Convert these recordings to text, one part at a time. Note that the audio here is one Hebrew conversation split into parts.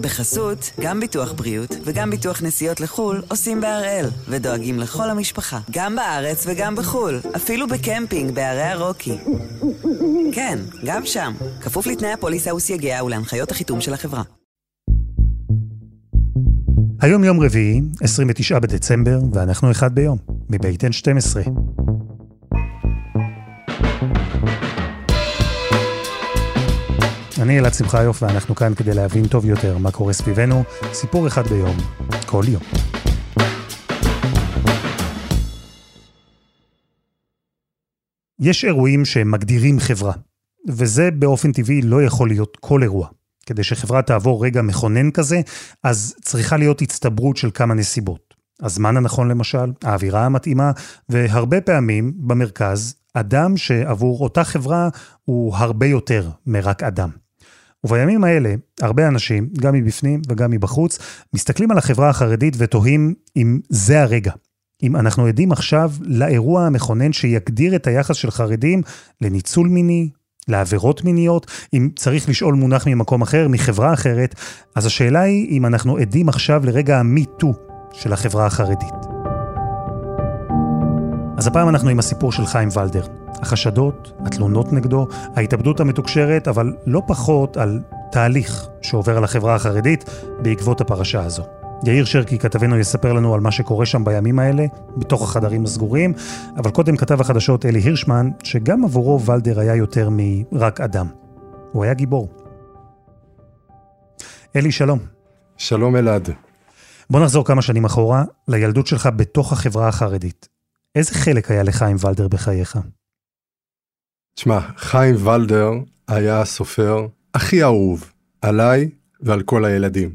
בחסות, גם ביטוח בריאות וגם ביטוח נסיעות לחו"ל עושים בהראל, ודואגים לכל המשפחה, גם בארץ וגם בחו"ל, אפילו בקמפינג בערי הרוקי. כן, גם שם, כפוף לתנאי הפוליסה וסייגיה ולהנחיות החיתום של החברה. היום יום רביעי, 29 בדצמבר, ואנחנו אחד ביום, מבית N12. אני אלעד שמחיוף ואנחנו כאן כדי להבין טוב יותר מה קורה סביבנו, סיפור אחד ביום, כל יום. יש אירועים שמגדירים חברה, וזה באופן טבעי לא יכול להיות כל אירוע. כדי שחברה תעבור רגע מכונן כזה, אז צריכה להיות הצטברות של כמה נסיבות. הזמן הנכון למשל, האווירה המתאימה, והרבה פעמים במרכז, אדם שעבור אותה חברה הוא הרבה יותר מרק אדם. ובימים האלה, הרבה אנשים, גם מבפנים וגם מבחוץ, מסתכלים על החברה החרדית ותוהים אם זה הרגע. אם אנחנו עדים עכשיו לאירוע המכונן שיגדיר את היחס של חרדים לניצול מיני, לעבירות מיניות, אם צריך לשאול מונח ממקום אחר, מחברה אחרת, אז השאלה היא אם אנחנו עדים עכשיו לרגע המיטו של החברה החרדית. אז הפעם אנחנו עם הסיפור של חיים ולדר. החשדות, התלונות נגדו, ההתאבדות המתוקשרת, אבל לא פחות על תהליך שעובר על החברה החרדית בעקבות הפרשה הזו. יאיר שרקי, כתבנו, יספר לנו על מה שקורה שם בימים האלה, בתוך החדרים הסגורים, אבל קודם כתב החדשות אלי הירשמן, שגם עבורו ולדר היה יותר מרק אדם. הוא היה גיבור. אלי, שלום. שלום אלעד. בוא נחזור כמה שנים אחורה, לילדות שלך בתוך החברה החרדית. איזה חלק היה לחיים ולדר בחייך? תשמע, חיים ולדר היה הסופר הכי אהוב עליי ועל כל הילדים.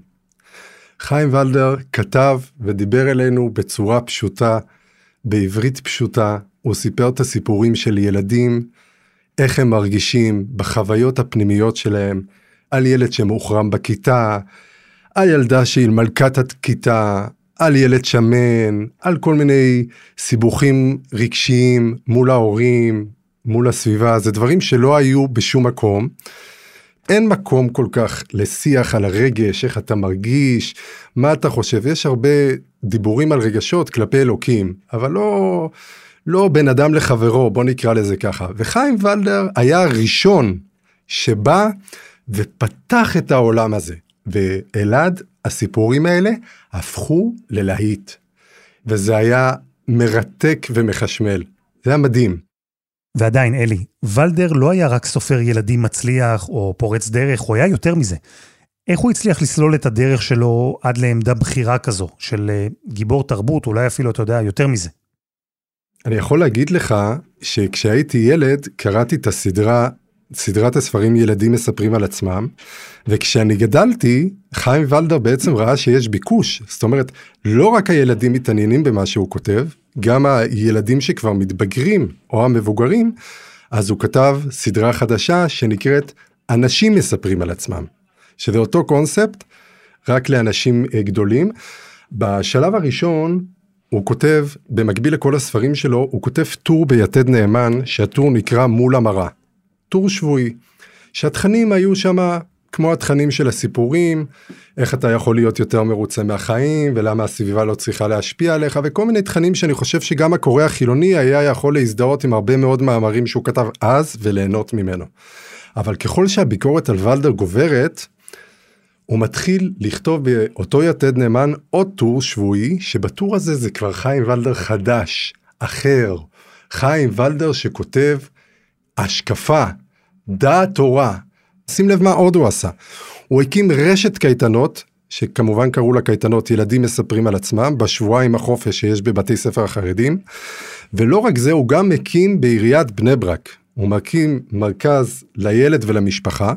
חיים ולדר כתב ודיבר אלינו בצורה פשוטה, בעברית פשוטה, הוא סיפר את הסיפורים של ילדים, איך הם מרגישים בחוויות הפנימיות שלהם, על ילד שמוחרם בכיתה, על ילדה שהיא מלכת הכיתה, על ילד שמן, על כל מיני סיבוכים רגשיים מול ההורים, מול הסביבה, זה דברים שלא היו בשום מקום. אין מקום כל כך לשיח על הרגש, איך אתה מרגיש, מה אתה חושב, יש הרבה דיבורים על רגשות כלפי אלוקים, אבל לא, לא בין אדם לחברו, בוא נקרא לזה ככה. וחיים ולדר היה הראשון שבא ופתח את העולם הזה. ואלעד, הסיפורים האלה הפכו ללהיט. וזה היה מרתק ומחשמל. זה היה מדהים. ועדיין, אלי, ולדר לא היה רק סופר ילדים מצליח או פורץ דרך, הוא היה יותר מזה. איך הוא הצליח לסלול את הדרך שלו עד לעמדה בכירה כזו, של אה, גיבור תרבות, אולי אפילו, אתה יודע, יותר מזה? אני יכול להגיד לך שכשהייתי ילד, קראתי את הסדרה, סדרת הספרים ילדים מספרים על עצמם, וכשאני גדלתי, חיים ולדר בעצם ראה שיש ביקוש. זאת אומרת, לא רק הילדים מתעניינים במה שהוא כותב, גם הילדים שכבר מתבגרים, או המבוגרים, אז הוא כתב סדרה חדשה שנקראת אנשים מספרים על עצמם. שזה אותו קונספט, רק לאנשים אה, גדולים. בשלב הראשון, הוא כותב, במקביל לכל הספרים שלו, הוא כותב טור ביתד נאמן, שהטור נקרא מול המראה. טור שבועי. שהתכנים היו שם כמו התכנים של הסיפורים, איך אתה יכול להיות יותר מרוצה מהחיים, ולמה הסביבה לא צריכה להשפיע עליך, וכל מיני תכנים שאני חושב שגם הקורא החילוני היה יכול להזדהות עם הרבה מאוד מאמרים שהוא כתב אז, וליהנות ממנו. אבל ככל שהביקורת על ולדר גוברת, הוא מתחיל לכתוב באותו יתד נאמן עוד טור שבועי, שבטור הזה זה כבר חיים ולדר חדש, אחר. חיים ולדר שכותב השקפה, דעת תורה, שים לב מה עוד הוא עשה. הוא הקים רשת קייטנות, שכמובן קראו לה קייטנות ילדים מספרים על עצמם, בשבועיים החופש שיש בבתי ספר החרדים. ולא רק זה, הוא גם הקים בעיריית בני ברק. הוא מקים מרכז לילד ולמשפחה,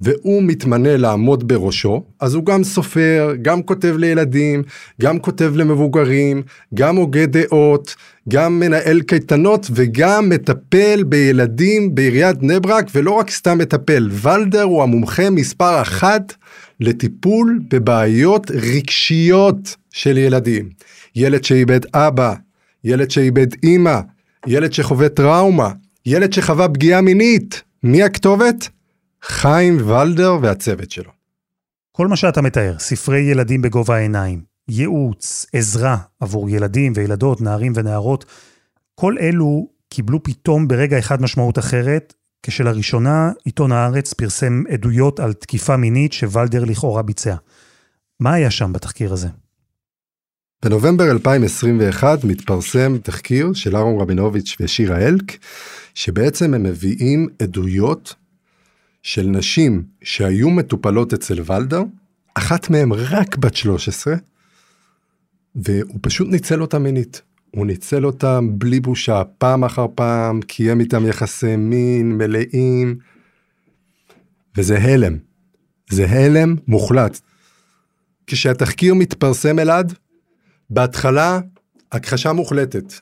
והוא מתמנה לעמוד בראשו, אז הוא גם סופר, גם כותב לילדים, גם כותב למבוגרים, גם הוגה דעות, גם מנהל קייטנות וגם מטפל בילדים בעיריית בני ברק, ולא רק סתם מטפל, ולדר הוא המומחה מספר אחת לטיפול בבעיות רגשיות של ילדים. ילד שאיבד אבא, ילד שאיבד אימא, ילד שחווה טראומה, ילד שחווה פגיעה מינית. מי הכתובת? חיים ולדר והצוות שלו. כל מה שאתה מתאר, ספרי ילדים בגובה העיניים, ייעוץ, עזרה עבור ילדים וילדות, נערים ונערות, כל אלו קיבלו פתאום ברגע אחד משמעות אחרת, כשלראשונה עיתון הארץ פרסם עדויות על תקיפה מינית שוולדר לכאורה ביצע. מה היה שם בתחקיר הזה? בנובמבר 2021 מתפרסם תחקיר של אהרון רבינוביץ' ושירה אלק, שבעצם הם מביאים עדויות של נשים שהיו מטופלות אצל ולדר, אחת מהן רק בת 13, והוא פשוט ניצל אותה מינית. הוא ניצל אותם בלי בושה, פעם אחר פעם, קיים איתם יחסי מין מלאים, וזה הלם. זה הלם מוחלט. כשהתחקיר מתפרסם אלעד, בהתחלה הכחשה מוחלטת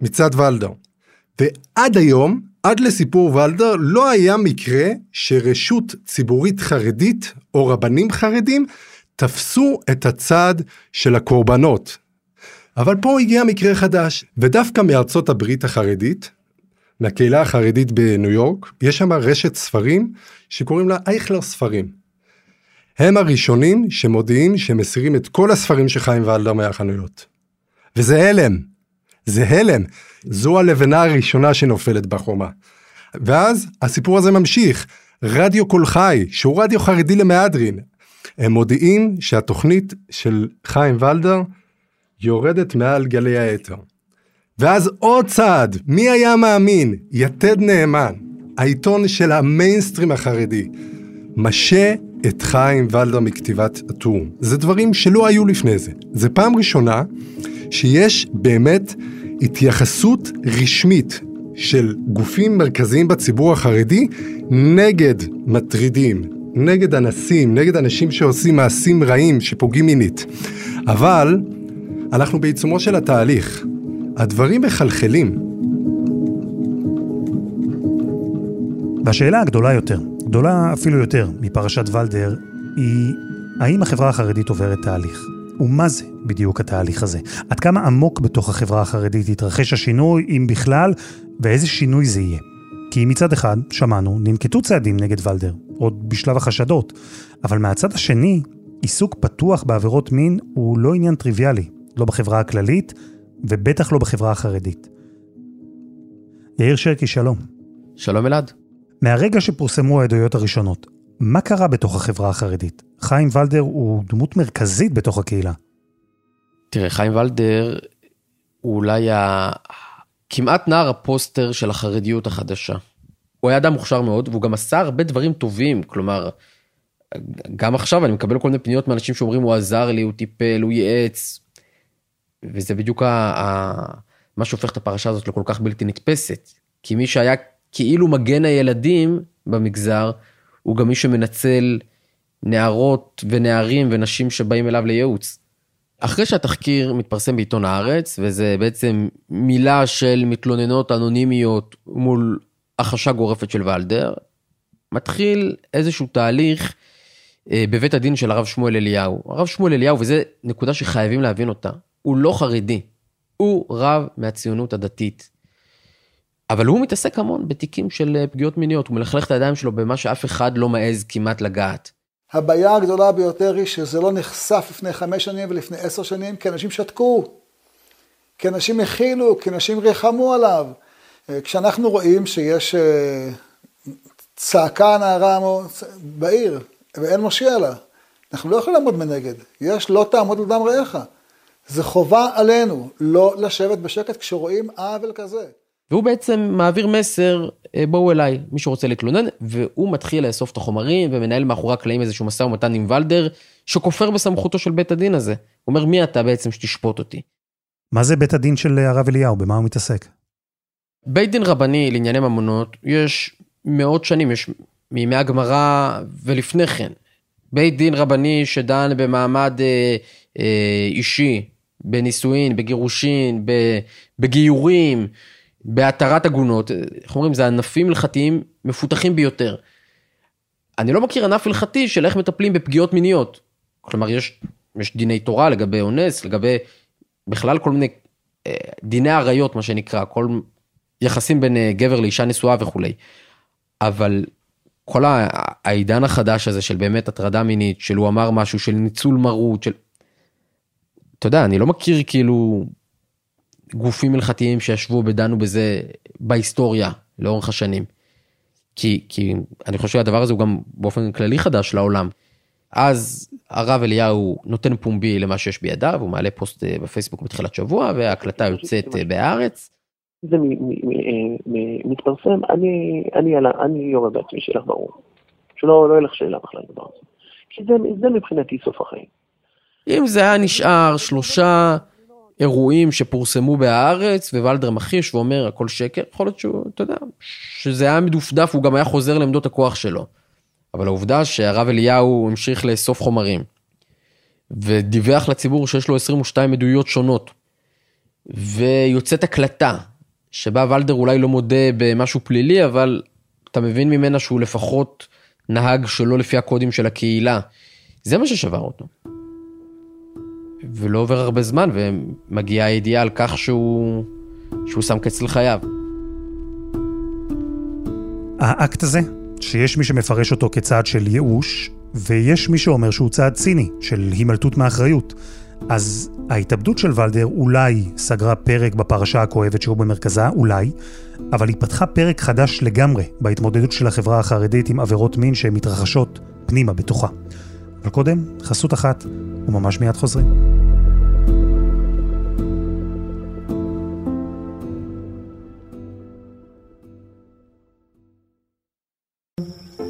מצד ולדר. ועד היום, עד לסיפור ולדר, לא היה מקרה שרשות ציבורית חרדית או רבנים חרדים תפסו את הצד של הקורבנות. אבל פה הגיע מקרה חדש, ודווקא מארצות הברית החרדית, מהקהילה החרדית בניו יורק, יש שם רשת ספרים שקוראים לה אייכלר ספרים. הם הראשונים שמודיעים שמסירים את כל הספרים של חיים ולדר מהחנויות. וזה הלם, זה הלם. זו הלבנה הראשונה שנופלת בחומה. ואז הסיפור הזה ממשיך. רדיו קול חי, שהוא רדיו חרדי למהדרין, הם מודיעים שהתוכנית של חיים ולדר יורדת מעל גלי האתר. ואז עוד צעד, מי היה מאמין? יתד נאמן, העיתון של המיינסטרים החרדי, משה את חיים ולדר מכתיבת הטור. זה דברים שלא היו לפני זה. זה פעם ראשונה שיש באמת התייחסות רשמית של גופים מרכזיים בציבור החרדי נגד מטרידים, נגד אנסים, נגד אנשים שעושים מעשים רעים, שפוגעים מינית. אבל אנחנו בעיצומו של התהליך. הדברים מחלחלים. והשאלה הגדולה יותר, גדולה אפילו יותר מפרשת ולדר, היא האם החברה החרדית עוברת תהליך? ומה זה בדיוק התהליך הזה? עד כמה עמוק בתוך החברה החרדית יתרחש השינוי, אם בכלל, ואיזה שינוי זה יהיה? כי מצד אחד, שמענו, ננקטו צעדים נגד ולדר, עוד בשלב החשדות, אבל מהצד השני, עיסוק פתוח בעבירות מין הוא לא עניין טריוויאלי, לא בחברה הכללית, ובטח לא בחברה החרדית. יאיר שרקי, שלום. שלום אלעד. מהרגע שפורסמו העדויות הראשונות, מה קרה בתוך החברה החרדית? חיים ולדר הוא דמות מרכזית בתוך הקהילה. תראה, חיים ולדר הוא אולי ה... כמעט נער הפוסטר של החרדיות החדשה. הוא היה אדם מוכשר מאוד, והוא גם עשה הרבה דברים טובים, כלומר, גם עכשיו אני מקבל כל מיני פניות מאנשים שאומרים הוא עזר לי, הוא טיפל, הוא ייעץ, וזה בדיוק ה... ה... מה שהופך את הפרשה הזאת לכל כך בלתי נתפסת. כי מי שהיה כאילו מגן הילדים במגזר, הוא גם מי שמנצל נערות ונערים ונשים שבאים אליו לייעוץ. אחרי שהתחקיר מתפרסם בעיתון הארץ, וזה בעצם מילה של מתלוננות אנונימיות מול הכחשה גורפת של ולדר, מתחיל איזשהו תהליך אה, בבית הדין של הרב שמואל אליהו. הרב שמואל אליהו, וזו נקודה שחייבים להבין אותה, הוא לא חרדי, הוא רב מהציונות הדתית. אבל הוא מתעסק המון בתיקים של אה, פגיעות מיניות, הוא מלכלך את הידיים שלו במה שאף אחד לא מעז כמעט לגעת. הבעיה הגדולה ביותר היא שזה לא נחשף לפני חמש שנים ולפני עשר שנים, כי אנשים שתקו, כי אנשים הכילו, כי אנשים ריחמו עליו. אה, כשאנחנו רואים שיש אה, צעקה נערה בעיר ואין מושיע לה, אנחנו לא יכולים לעמוד מנגד. יש לא תעמוד לדם רעך. זה חובה עלינו לא לשבת בשקט כשרואים עוול כזה. והוא בעצם מעביר מסר, אה, בואו אליי, מי שרוצה להתלונן, והוא מתחיל לאסוף את החומרים ומנהל מאחורי הקלעים איזשהו משא ומתן עם ולדר, שכופר בסמכותו של בית הדין הזה. הוא אומר, מי אתה בעצם שתשפוט אותי? מה זה בית הדין של הרב אליהו? במה הוא מתעסק? בית דין רבני לענייני ממונות, יש מאות שנים, יש מימי הגמרא ולפני כן. בית דין רבני שדן במעמד אה, אה, אישי, בנישואין, בגירושין, בגיורים, בהתרת עגונות, איך אומרים, זה ענפים הלכתיים מפותחים ביותר. אני לא מכיר ענף הלכתי של איך מטפלים בפגיעות מיניות. כלומר, יש, יש דיני תורה לגבי אונס, לגבי בכלל כל מיני אה, דיני עריות, מה שנקרא, כל יחסים בין אה, גבר לאישה נשואה וכולי. אבל כל העידן החדש הזה של באמת הטרדה מינית, של הוא אמר משהו, של ניצול מרות, של... אתה יודע, אני לא מכיר כאילו גופים הלכתיים שישבו ודנו בזה בהיסטוריה לאורך השנים. כי, כי אני חושב שהדבר הזה הוא גם באופן כללי חדש לעולם. אז הרב אליהו נותן פומבי למה שיש בידיו, הוא מעלה פוסט אה, בפייסבוק בתחילת שבוע וההקלטה יוצאת אה, בהארץ. זה מתפרסם, אני, אני, אני יורה בעצמי, שיהיה לך ברור. שלא לא יהיה לך שאלה בכלל לדבר הזה. כי זה, זה מבחינתי סוף החיים. אם זה היה נשאר שלושה אירועים שפורסמו בהארץ, ווולדר מכחיש ואומר הכל שקר, יכול להיות שהוא, אתה יודע, שזה היה מדופדף, הוא גם היה חוזר לעמדות הכוח שלו. אבל העובדה שהרב אליהו המשיך לאסוף חומרים, ודיווח לציבור שיש לו 22 עדויות שונות, ויוצאת הקלטה, שבה ולדר אולי לא מודה במשהו פלילי, אבל אתה מבין ממנה שהוא לפחות נהג שלא לפי הקודים של הקהילה. זה מה ששבר אותו. ולא עובר הרבה זמן, ומגיעה הידיעה על כך שהוא, שהוא שם קץ לחייו. האקט הזה, שיש מי שמפרש אותו כצעד של ייאוש, ויש מי שאומר שהוא צעד ציני, של הימלטות מאחריות. אז ההתאבדות של ולדר אולי סגרה פרק בפרשה הכואבת שהוא במרכזה, אולי, אבל היא פתחה פרק חדש לגמרי בהתמודדות של החברה החרדית עם עבירות מין שמתרחשות פנימה בתוכה. אבל קודם, חסות אחת, וממש מיד חוזרים.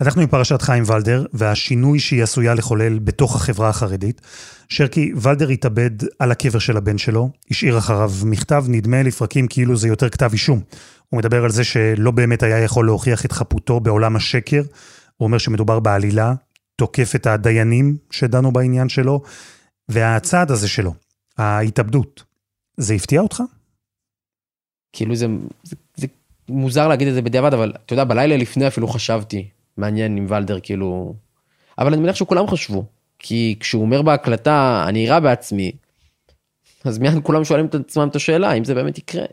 אנחנו עם פרשת חיים ולדר, והשינוי שהיא עשויה לחולל בתוך החברה החרדית. שרקי, ולדר התאבד על הקבר של הבן שלו, השאיר אחריו מכתב, נדמה לפרקים כאילו זה יותר כתב אישום. הוא מדבר על זה שלא באמת היה יכול להוכיח את חפותו בעולם השקר. הוא אומר שמדובר בעלילה, תוקף את הדיינים שדנו בעניין שלו, והצעד הזה שלו, ההתאבדות, זה הפתיע אותך? כאילו זה, זה, זה מוזר להגיד את זה בדיעבד, אבל אתה יודע, בלילה לפני אפילו חשבתי, מעניין עם ולדר כאילו... אבל אני מניח שכולם חשבו, כי כשהוא אומר בהקלטה, אני אירה בעצמי, אז מיד כולם שואלים את עצמם את השאלה, האם זה באמת יקרה.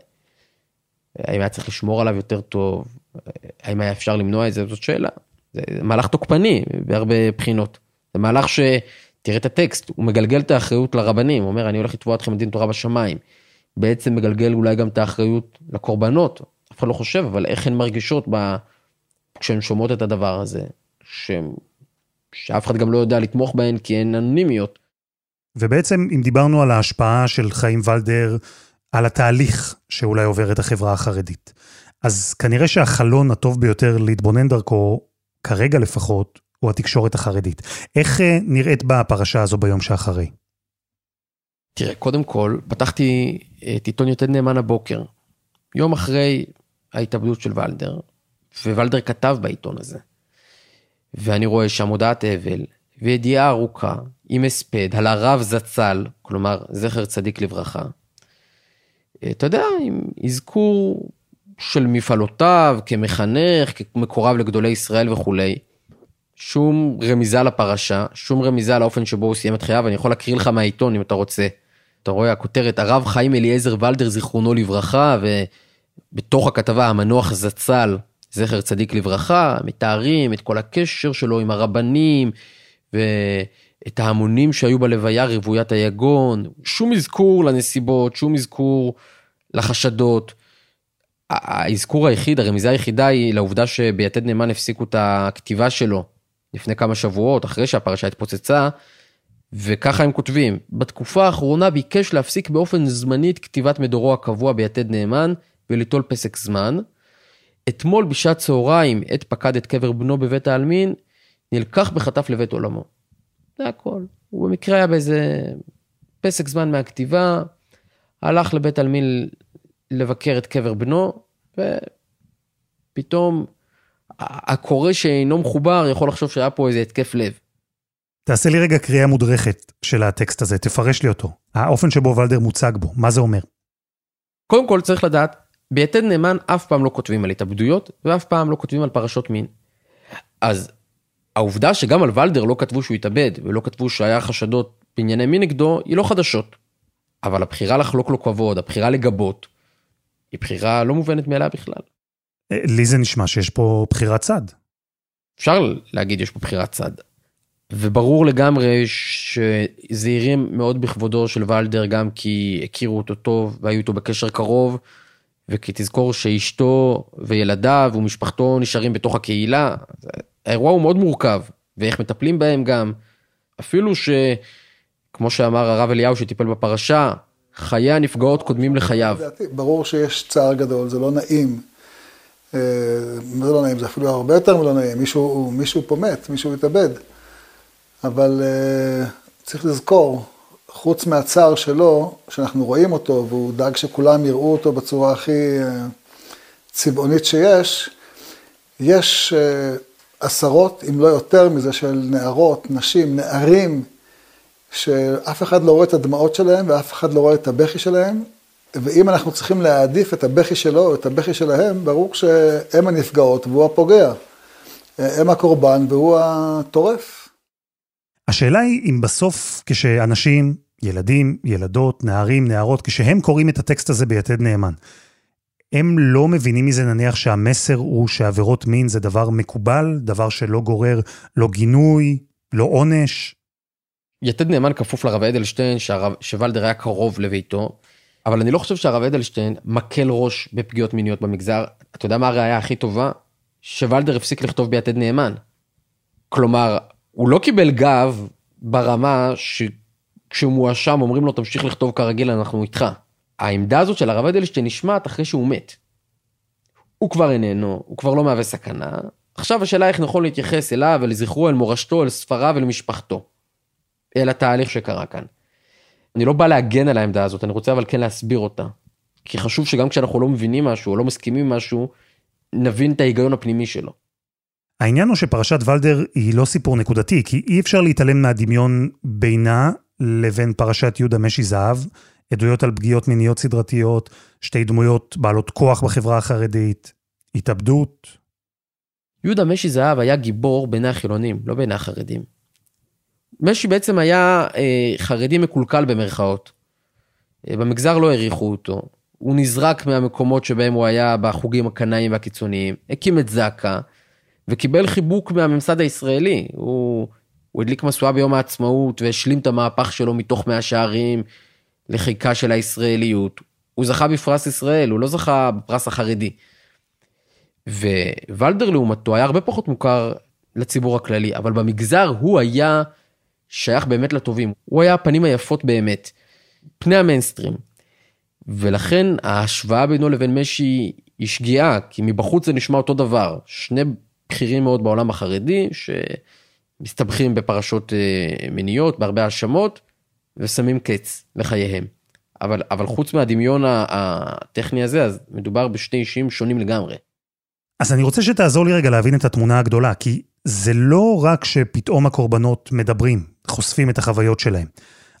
האם היה צריך לשמור עליו יותר טוב, האם היה אפשר למנוע את זה, זאת שאלה. זה מהלך תוקפני בהרבה בחינות. זה מהלך ש... תראה את הטקסט, הוא מגלגל את האחריות לרבנים, הוא אומר אני הולך לתבוע אתכם בדין תורה בשמיים. בעצם מגלגל אולי גם את האחריות לקורבנות, אף אחד לא חושב, אבל איך הן מרגישות ב... כשהן שומעות את הדבר הזה, ש... שאף אחד גם לא יודע לתמוך בהן כי הן אנונימיות. ובעצם אם דיברנו על ההשפעה של חיים ולדר על התהליך שאולי עוברת החברה החרדית. אז כנראה שהחלון הטוב ביותר להתבונן דרכו, כרגע לפחות, הוא התקשורת החרדית. איך אה, נראית בה הפרשה הזו ביום שאחרי? תראה, קודם כל, פתחתי את עיתון יתד נאמן הבוקר, יום אחרי ההתאבדות של ולדר, ווולדר כתב בעיתון הזה. ואני רואה שם הודעת אבל, וידיעה ארוכה, עם הספד, על הרב זצ"ל, כלומר, זכר צדיק לברכה, אתה יודע, עם אזכור של מפעלותיו כמחנך, כמקורב לגדולי ישראל וכולי. שום רמיזה לפרשה, שום רמיזה לאופן שבו הוא סיים את חייו, אני יכול להקריא לך מהעיתון אם אתה רוצה. אתה רואה הכותרת, הרב חיים אליעזר ולדר זיכרונו לברכה, ובתוך הכתבה המנוח זצ"ל, זכר צדיק לברכה, מתארים את כל הקשר שלו עם הרבנים, ו... את ההמונים שהיו בלוויה רוויית היגון, שום אזכור לנסיבות, שום אזכור לחשדות. האזכור היחיד, הרמיזה היחידה היא לעובדה שביתד נאמן הפסיקו את הכתיבה שלו לפני כמה שבועות, אחרי שהפרשה התפוצצה, וככה הם כותבים, בתקופה האחרונה ביקש להפסיק באופן זמני את כתיבת מדורו הקבוע ביתד נאמן וליטול פסק זמן. אתמול בשעת צהריים, עת פקד את קבר בנו בבית העלמין, נלקח בחטף לבית עולמו. זה הכל. הוא במקרה היה באיזה פסק זמן מהכתיבה, הלך לבית עלמין לבקר את קבר בנו, ופתאום הקורא שאינו מחובר יכול לחשוב שהיה פה איזה התקף לב. תעשה לי רגע קריאה מודרכת של הטקסט הזה, תפרש לי אותו. האופן שבו ולדר מוצג בו, מה זה אומר? קודם כל צריך לדעת ביתד נאמן אף פעם לא כותבים על התאבדויות, ואף פעם לא כותבים על פרשות מין. אז העובדה שגם על ולדר לא כתבו שהוא התאבד, ולא כתבו שהיה חשדות בענייני מין נגדו, היא לא חדשות. אבל הבחירה לחלוק לו כבוד, הבחירה לגבות, היא בחירה לא מובנת מאליה בכלל. אה, לי זה נשמע שיש פה בחירת צד. אפשר להגיד יש פה בחירת צד. וברור לגמרי שזהירים מאוד בכבודו של ולדר גם כי הכירו אותו טוב והיו איתו בקשר קרוב וכי תזכור שאשתו וילדיו ומשפחתו נשארים בתוך הקהילה. האירוע הוא מאוד מורכב ואיך מטפלים בהם גם. אפילו שכמו שאמר הרב אליהו שטיפל בפרשה חיי הנפגעות קודמים לחייו. ברור שיש צער גדול זה לא נעים. אה, זה לא נעים זה אפילו הרבה יותר מלא נעים מישהו מישהו פה מת מישהו התאבד. אבל uh, צריך לזכור, חוץ מהצער שלו, שאנחנו רואים אותו, והוא דאג שכולם יראו אותו בצורה הכי uh, צבעונית שיש, יש uh, עשרות, אם לא יותר מזה, של נערות, נשים, נערים, שאף אחד לא רואה את הדמעות שלהם ואף אחד לא רואה את הבכי שלהם, ואם אנחנו צריכים להעדיף את הבכי שלו או את הבכי שלהם, ברור שהם הנפגעות והוא הפוגע. הם הקורבן והוא הטורף. השאלה היא אם בסוף כשאנשים, ילדים, ילדות, נערים, נערות, כשהם קוראים את הטקסט הזה ביתד נאמן, הם לא מבינים מזה נניח שהמסר הוא שעבירות מין זה דבר מקובל, דבר שלא גורר לא גינוי, לא עונש. יתד נאמן כפוף לרב אדלשטיין, שהרב, שוולדר היה קרוב לביתו, אבל אני לא חושב שהרב אדלשטיין מקל ראש בפגיעות מיניות במגזר. אתה יודע מה הראייה הכי טובה? שוולדר הפסיק לכתוב ביתד נאמן. כלומר, הוא לא קיבל גב ברמה שכשהוא מואשם אומרים לו תמשיך לכתוב כרגיל אנחנו איתך. העמדה הזאת של הרב אדלשטיין נשמעת אחרי שהוא מת. הוא כבר איננו, הוא כבר לא מהווה סכנה. עכשיו השאלה איך נכון להתייחס אליו, ולזכרו, אל מורשתו, אל ספריו ולמשפחתו. אל התהליך שקרה כאן. אני לא בא להגן על העמדה הזאת, אני רוצה אבל כן להסביר אותה. כי חשוב שגם כשאנחנו לא מבינים משהו או לא מסכימים משהו, נבין את ההיגיון הפנימי שלו. העניין הוא שפרשת ולדר היא לא סיפור נקודתי, כי אי אפשר להתעלם מהדמיון בינה לבין פרשת יהודה משי זהב, עדויות על פגיעות מיניות סדרתיות, שתי דמויות בעלות כוח בחברה החרדית, התאבדות. יהודה משי זהב היה גיבור בעיני החילונים, לא בעיני החרדים. משי בעצם היה אה, חרדי מקולקל במרכאות. אה, במגזר לא העריכו אותו. הוא נזרק מהמקומות שבהם הוא היה בחוגים הקנאיים והקיצוניים, הקים את זק"א, וקיבל חיבוק מהממסד הישראלי. הוא, הוא הדליק משואה ביום העצמאות והשלים את המהפך שלו מתוך מאה שערים לחיקה של הישראליות. הוא זכה בפרס ישראל, הוא לא זכה בפרס החרדי. וולדר לעומתו היה הרבה פחות מוכר לציבור הכללי, אבל במגזר הוא היה שייך באמת לטובים. הוא היה הפנים היפות באמת, פני המיינסטרים. ולכן ההשוואה בינו לבין משי היא שגיאה, כי מבחוץ זה נשמע אותו דבר. שני בכירים מאוד בעולם החרדי, שמסתבכים בפרשות אה, מיניות, בהרבה האשמות, ושמים קץ לחייהם. אבל, אבל חוץ מהדמיון הטכני הזה, אז מדובר בשני אישים שונים לגמרי. אז אני רוצה שתעזור לי רגע להבין את התמונה הגדולה, כי זה לא רק שפתאום הקורבנות מדברים, חושפים את החוויות שלהם.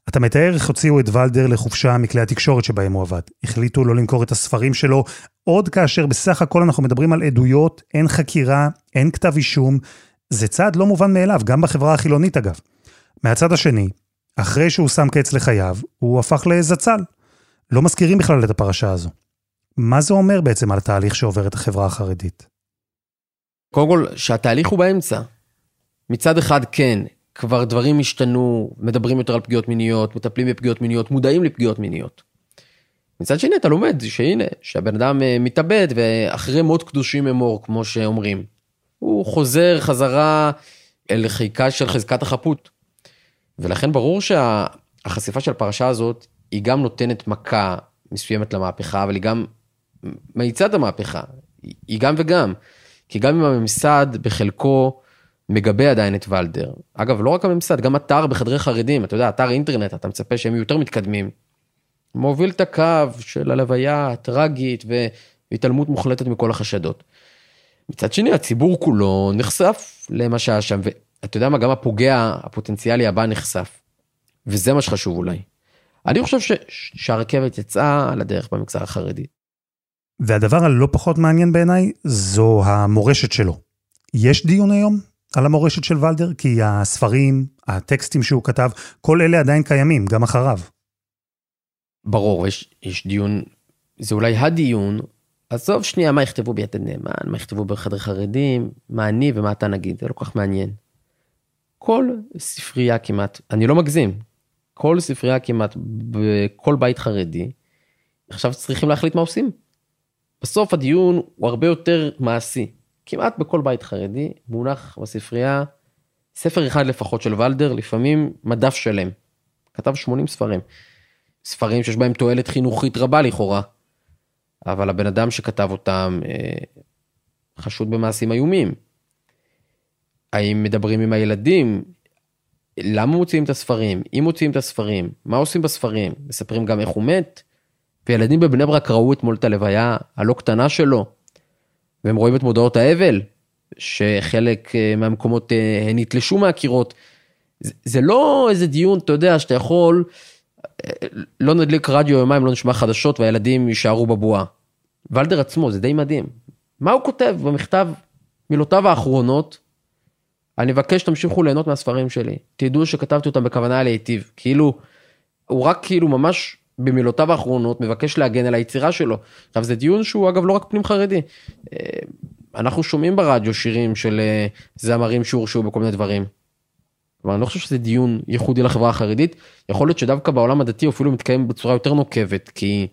אתה מתאר איך הוציאו את ולדר לחופשה מכלי התקשורת שבהם הוא עבד. החליטו לא למכור את הספרים שלו, עוד כאשר בסך הכל אנחנו מדברים על עדויות, אין חקירה, אין כתב אישום. זה צעד לא מובן מאליו, גם בחברה החילונית אגב. מהצד השני, אחרי שהוא שם קץ לחייו, הוא הפך לזצ"ל. לא מזכירים בכלל את הפרשה הזו. מה זה אומר בעצם על התהליך שעוברת החברה החרדית? קודם כל, שהתהליך הוא באמצע. מצד אחד כן, כבר דברים השתנו, מדברים יותר על פגיעות מיניות, מטפלים בפגיעות מיניות, מודעים לפגיעות מיניות. מצד שני אתה לומד שהנה, שהבן אדם אה, מתאבד ואחרי מות קדושים אמור, כמו שאומרים. הוא חוזר חזרה אל חיקה של חזקת החפות. ולכן ברור שהחשיפה של הפרשה הזאת, היא גם נותנת מכה מסוימת למהפכה, אבל היא גם מאיצה את המהפכה. היא גם וגם. כי גם אם הממסד בחלקו מגבה עדיין את ולדר. אגב, לא רק הממסד, גם אתר בחדרי חרדים, אתה יודע, אתר אינטרנט, אתה מצפה שהם יהיו יותר מתקדמים. מוביל את הקו של הלוויה הטראגית והתעלמות מוחלטת מכל החשדות. מצד שני, הציבור כולו נחשף למה שהיה שם, ואתה יודע מה, גם הפוגע הפוטנציאלי הבא נחשף. וזה מה שחשוב אולי. אני חושב ש... שהרכבת יצאה על הדרך במגזר החרדי. והדבר הלא פחות מעניין בעיניי, זו המורשת שלו. יש דיון היום על המורשת של ולדר? כי הספרים, הטקסטים שהוא כתב, כל אלה עדיין קיימים, גם אחריו. ברור, יש, יש דיון, זה אולי הדיון, עזוב שנייה מה יכתבו ביתד נאמן, מה יכתבו בחדרי חרדים, מה אני ומה אתה נגיד, זה לא כל כך מעניין. כל ספרייה כמעט, אני לא מגזים, כל ספרייה כמעט בכל בית חרדי, עכשיו צריכים להחליט מה עושים. בסוף הדיון הוא הרבה יותר מעשי. כמעט בכל בית חרדי מונח בספרייה ספר אחד לפחות של ולדר, לפעמים מדף שלם. כתב 80 ספרים. ספרים שיש בהם תועלת חינוכית רבה לכאורה, אבל הבן אדם שכתב אותם אה, חשוד במעשים איומים. האם מדברים עם הילדים? למה מוציאים את הספרים? אם מוציאים את הספרים, מה עושים בספרים? מספרים גם איך הוא מת? וילדים בבני ברק ראו אתמול את הלוויה הלא קטנה שלו, והם רואים את מודעות האבל, שחלק אה, מהמקומות אה, נתלשו מהקירות. זה, זה לא איזה דיון, אתה יודע, שאתה יכול, אה, לא נדליק רדיו יומיים, לא נשמע חדשות והילדים יישארו בבועה. ולדר עצמו, זה די מדהים. מה הוא כותב במכתב, מילותיו האחרונות? אני מבקש שתמשיכו ליהנות מהספרים שלי. תדעו שכתבתי אותם בכוונה להיטיב. כאילו, הוא רק כאילו ממש במילותיו האחרונות מבקש להגן על היצירה שלו. עכשיו זה דיון שהוא אגב לא רק פנים חרדי. אה, אנחנו שומעים ברדיו שירים של אה, זמרים שהורשעו בכל מיני דברים. כלומר, אני לא חושב שזה דיון ייחודי לחברה החרדית, יכול להיות שדווקא בעולם הדתי אפילו מתקיים בצורה יותר נוקבת, כי,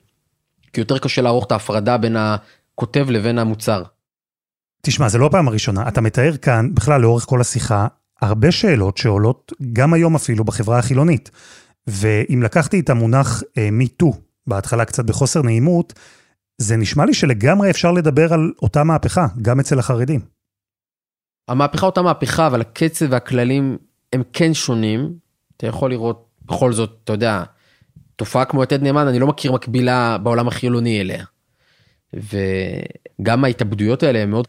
כי יותר קשה לערוך את ההפרדה בין הכותב לבין המוצר. תשמע, זה לא הפעם הראשונה, אתה מתאר כאן, בכלל לאורך כל השיחה, הרבה שאלות שעולות גם היום אפילו בחברה החילונית. ואם לקחתי את המונח uh, בהתחלה קצת בחוסר נעימות, זה נשמע לי שלגמרי אפשר לדבר על אותה מהפכה, גם אצל החרדים. המהפכה אותה מהפכה, אבל הקצב והכללים הם כן שונים. אתה יכול לראות בכל זאת, אתה יודע, תופעה כמו יתד נאמן, אני לא מכיר מקבילה בעולם החילוני אליה. וגם ההתאבדויות האלה הן מאוד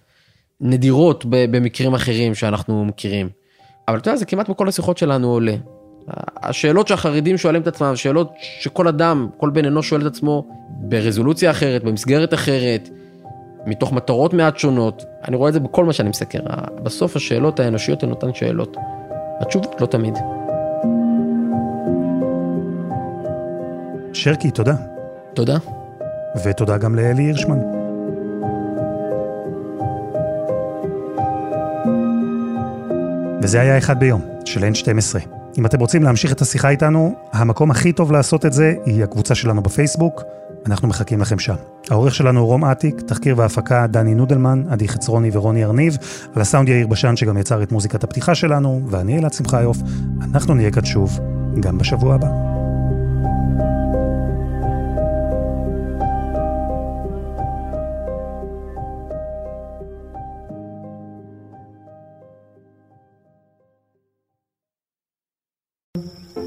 נדירות במקרים אחרים שאנחנו מכירים. אבל אתה יודע, זה כמעט בכל השיחות שלנו עולה. השאלות שהחרדים שואלים את עצמם, שאלות שכל אדם, כל בן אנוש שואל את עצמו ברזולוציה אחרת, במסגרת אחרת, מתוך מטרות מעט שונות. אני רואה את זה בכל מה שאני מסקר. בסוף השאלות האנושיות הן אותן שאלות. התשובות לא תמיד. שרקי, תודה. תודה. ותודה גם לאלי הירשמן. וזה היה אחד ביום, של N12. אם אתם רוצים להמשיך את השיחה איתנו, המקום הכי טוב לעשות את זה היא הקבוצה שלנו בפייסבוק, אנחנו מחכים לכם שם. העורך שלנו הוא רום אטיק, תחקיר והפקה דני נודלמן, עדי חצרוני ורוני ארניב, על הסאונד יאיר בשן שגם יצר את מוזיקת הפתיחה שלנו, ואני אלעד שמחיוף, אנחנו נהיה כאן שוב, גם בשבוע הבא.